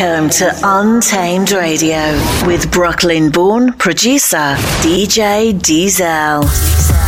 Welcome to Untamed Radio with Brooklyn born producer DJ Diesel.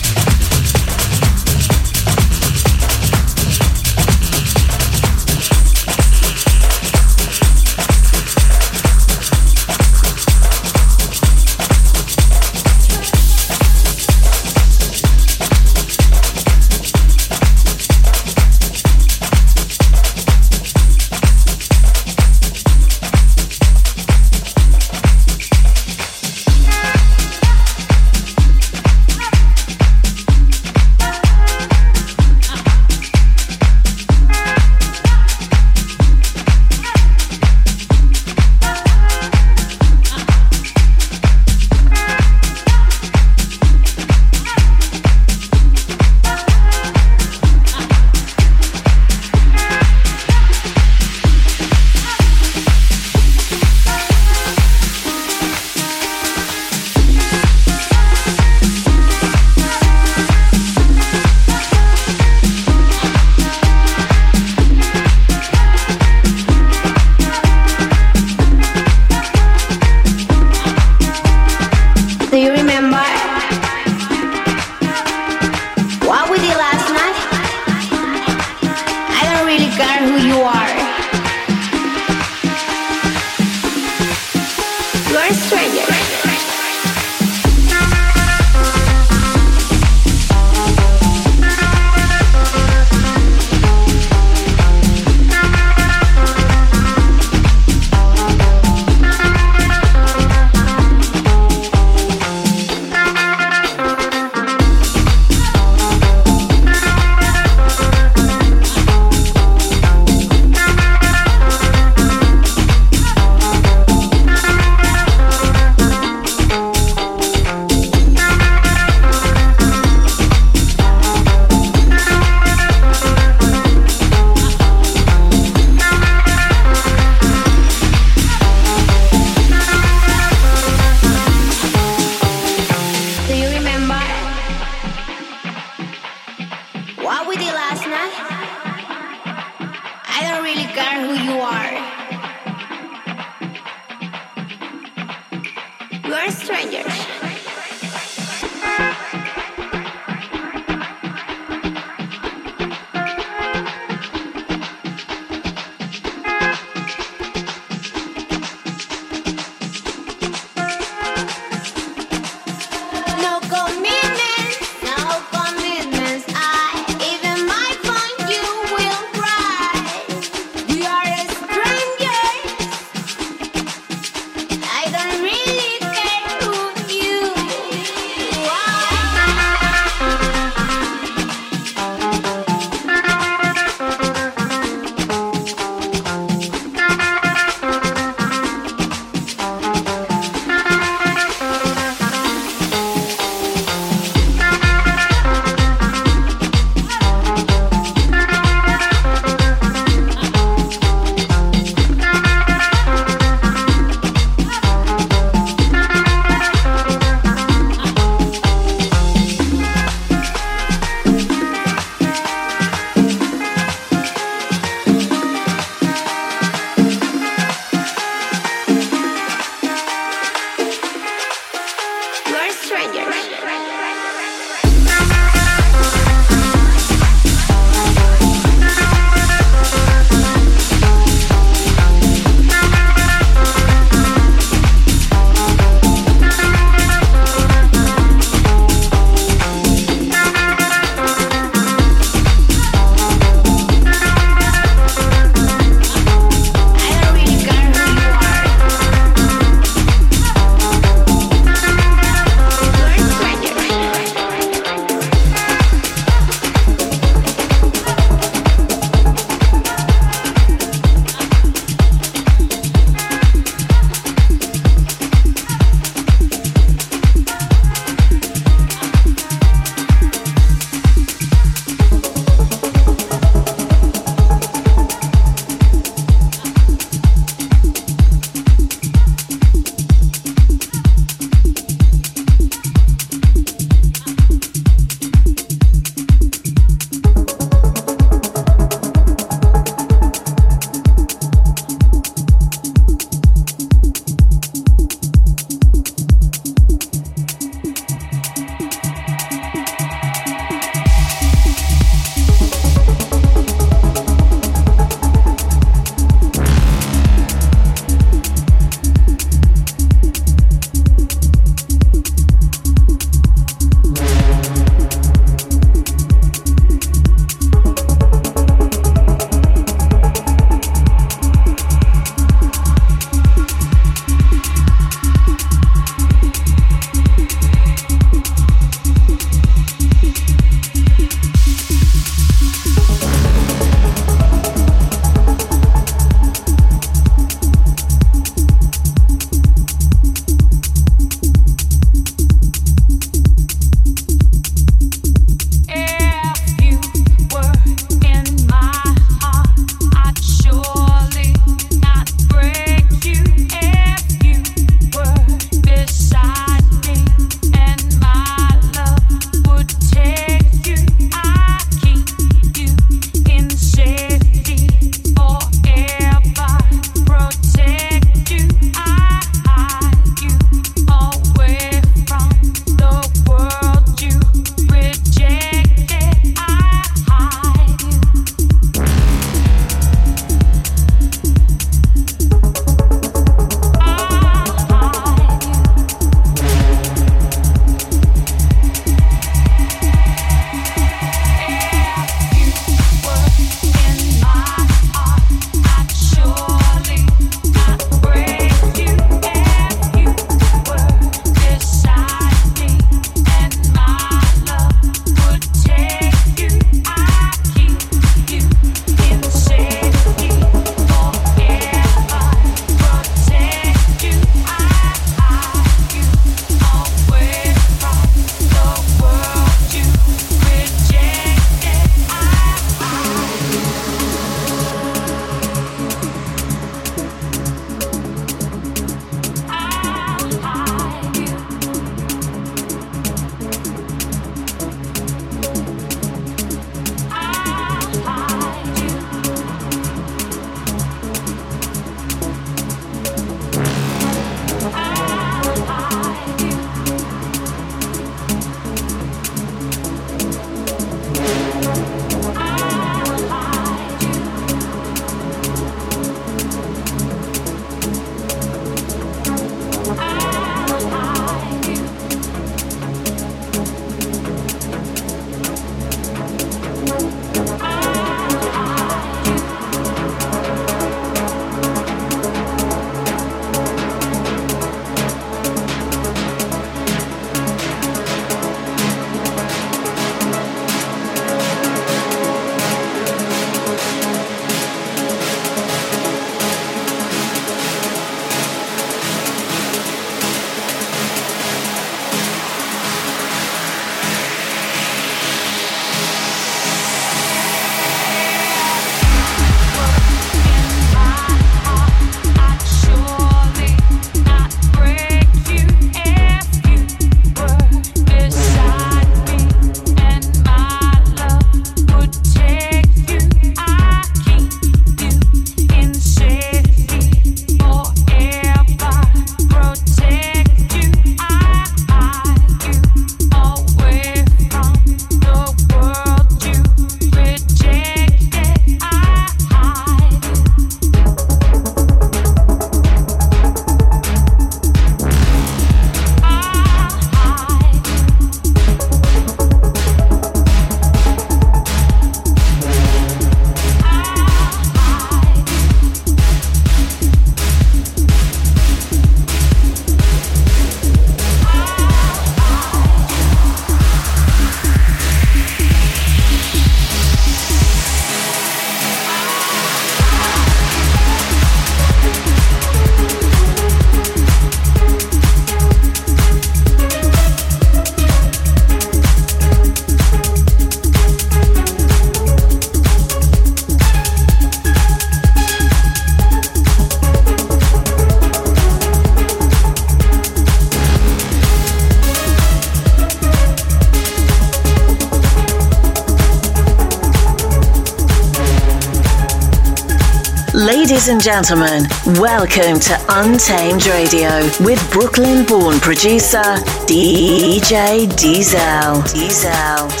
And gentlemen, welcome to Untamed Radio with Brooklyn born producer DJ Diesel. Diesel.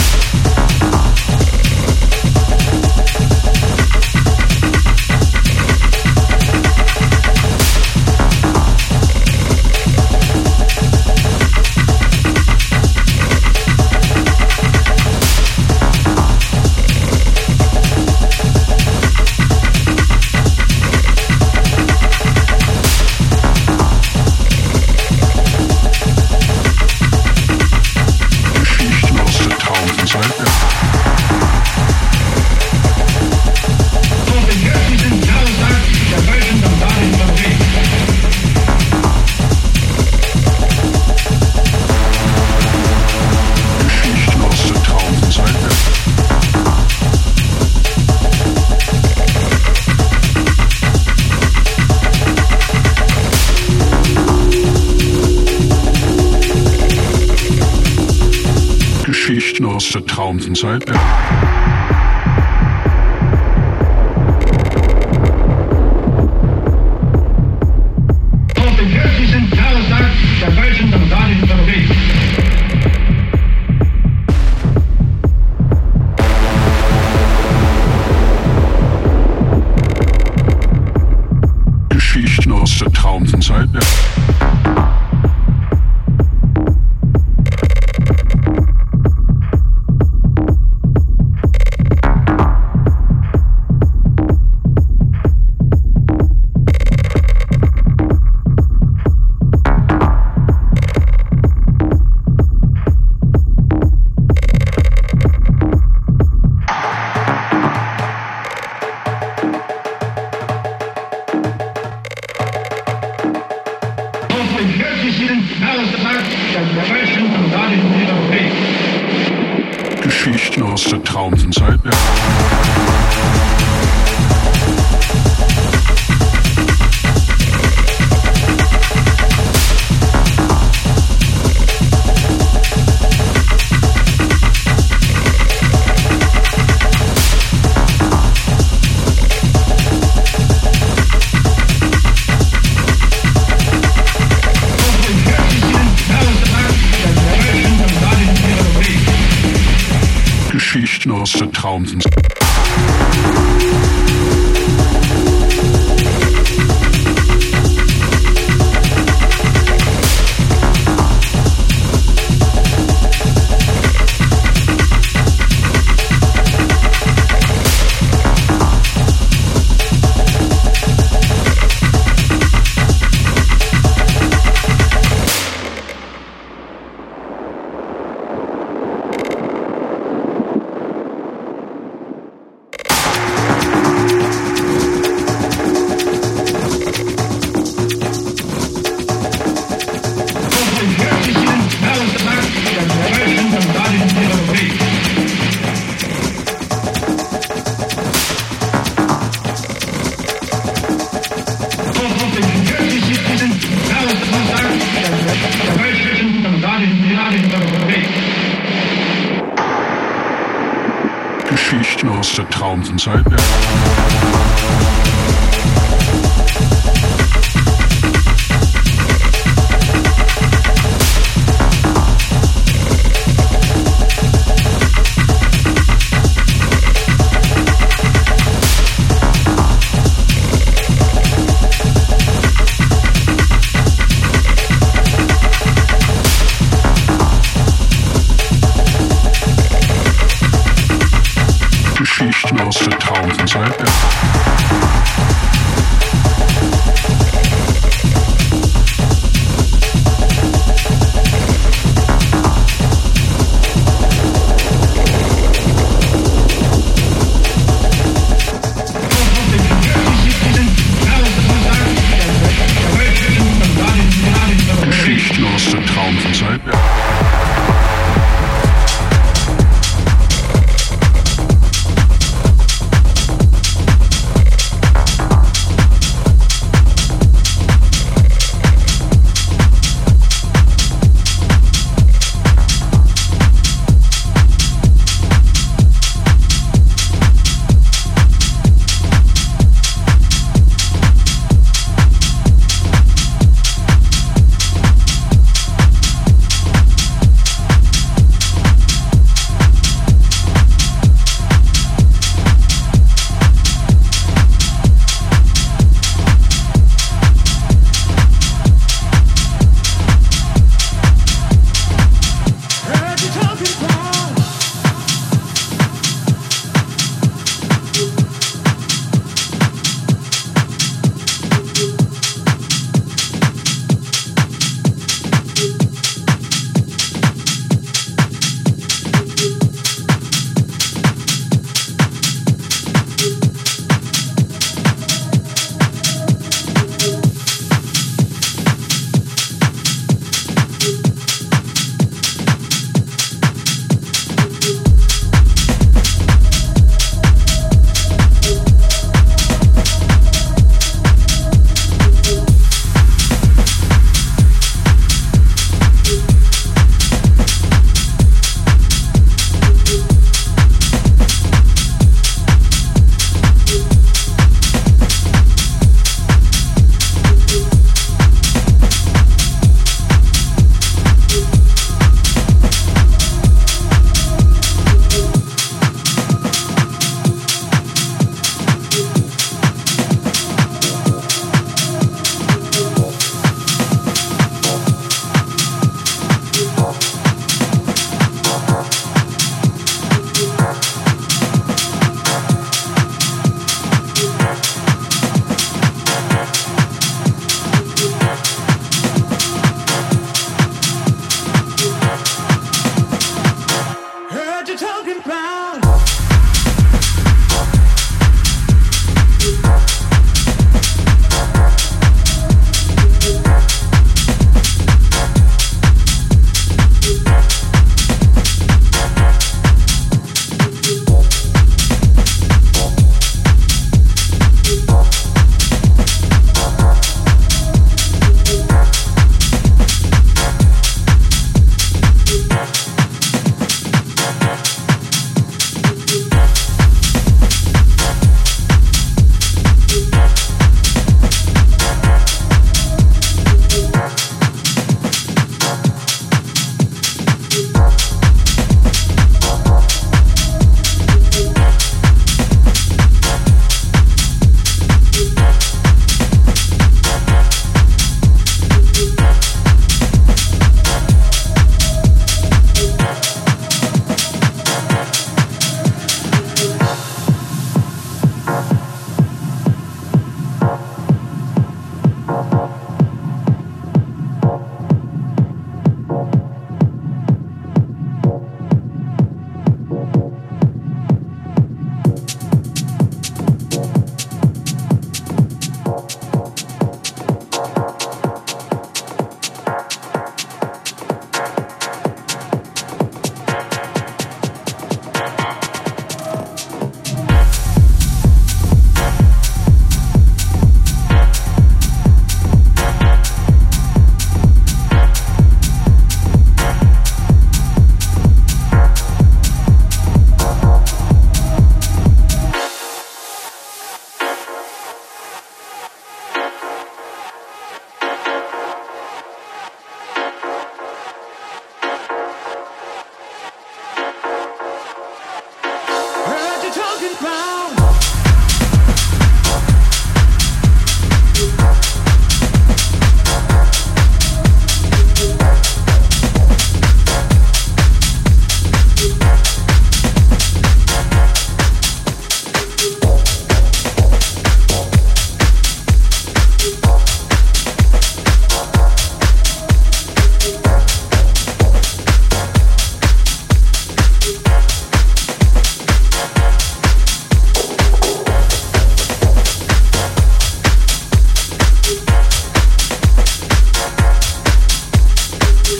あっ。inside out. Medizin, Nahrungsvertrag, das und Geschichten aus der Traumzeit. Traum.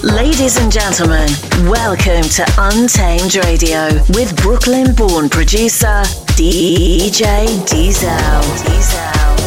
Diesel. and gentlemen, welcome to Untamed Radio with Brooklyn born producer DJ Diesel. Diesel.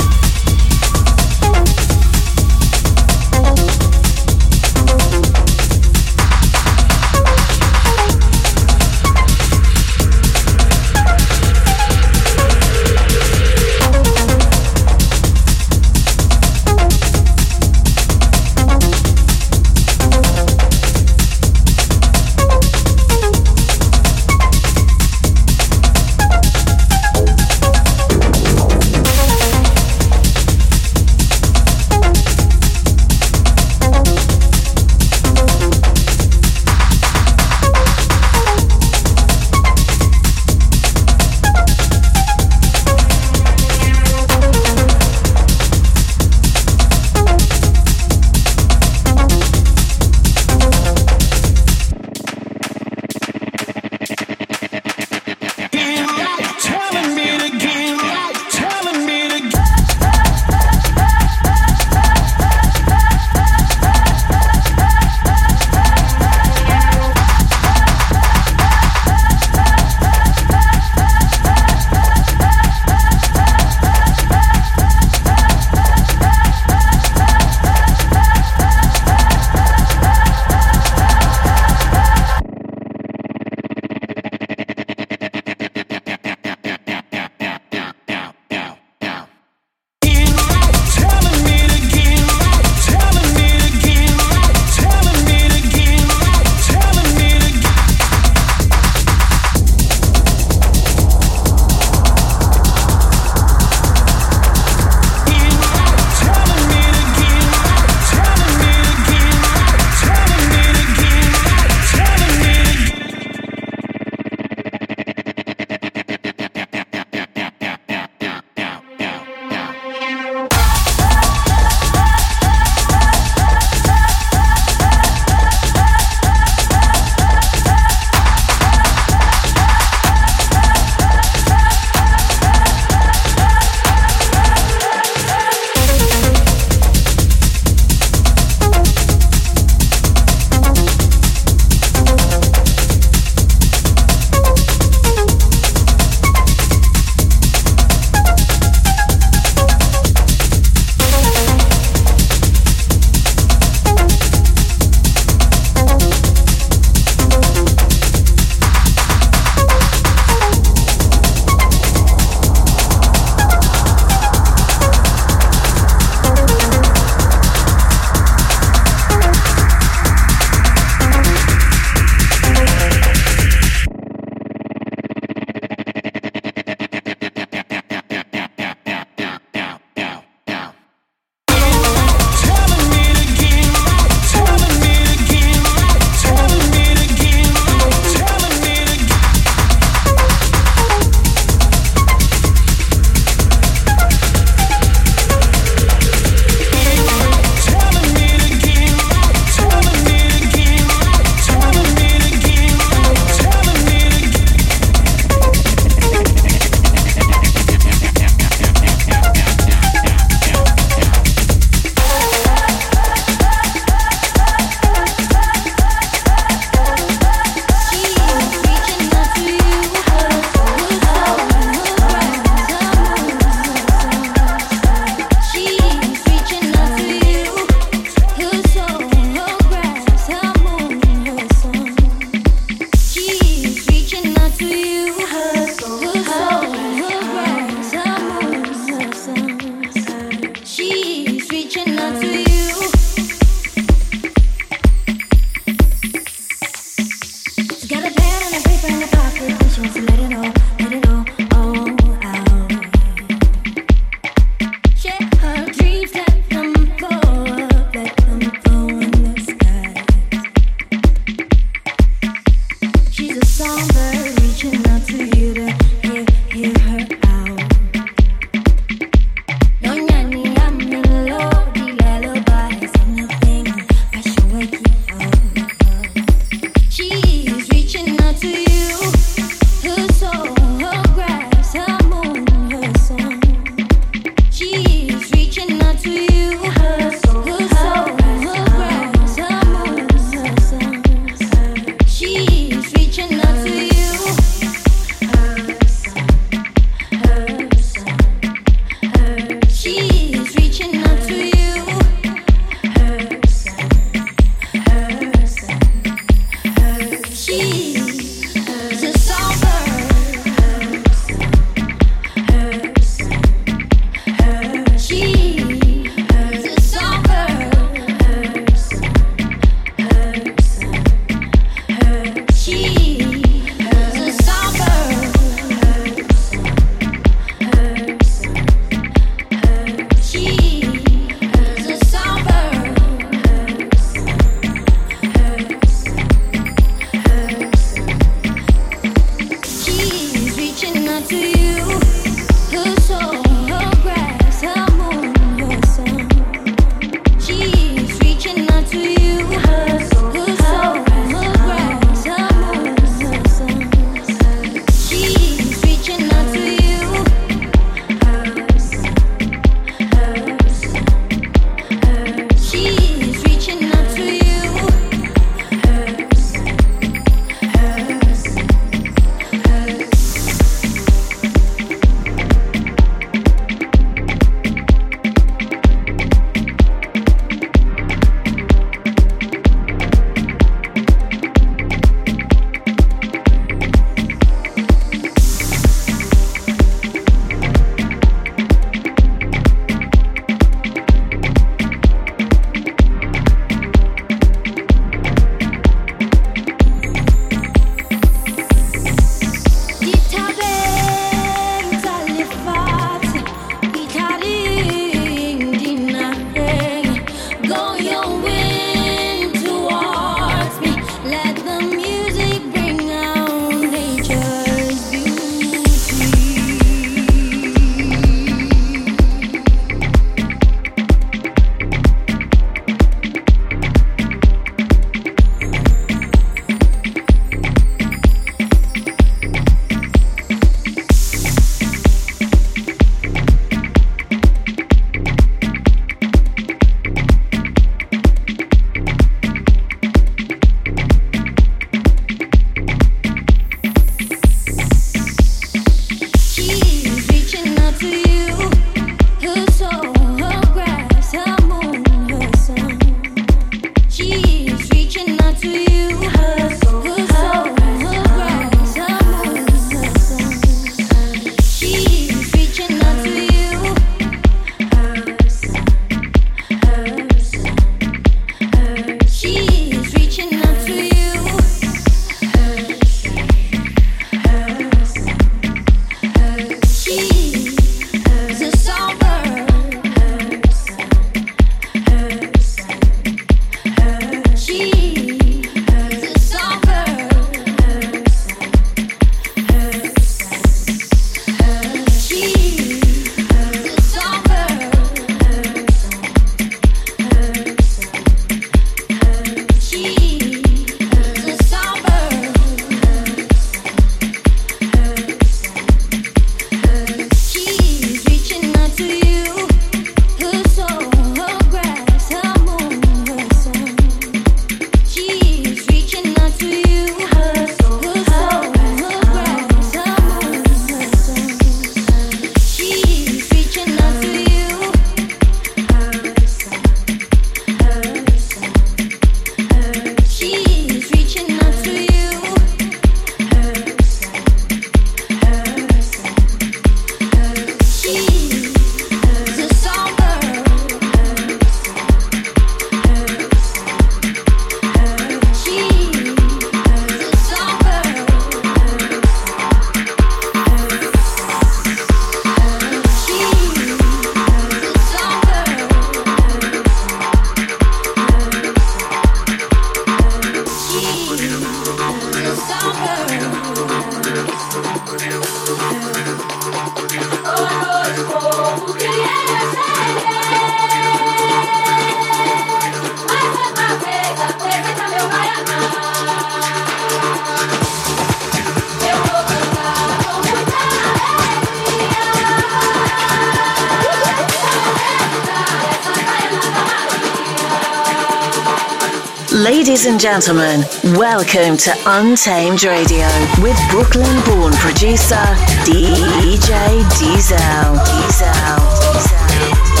Ladies and gentlemen, welcome to Untamed Radio with Brooklyn born producer DJ Diesel. Diesel. Diesel.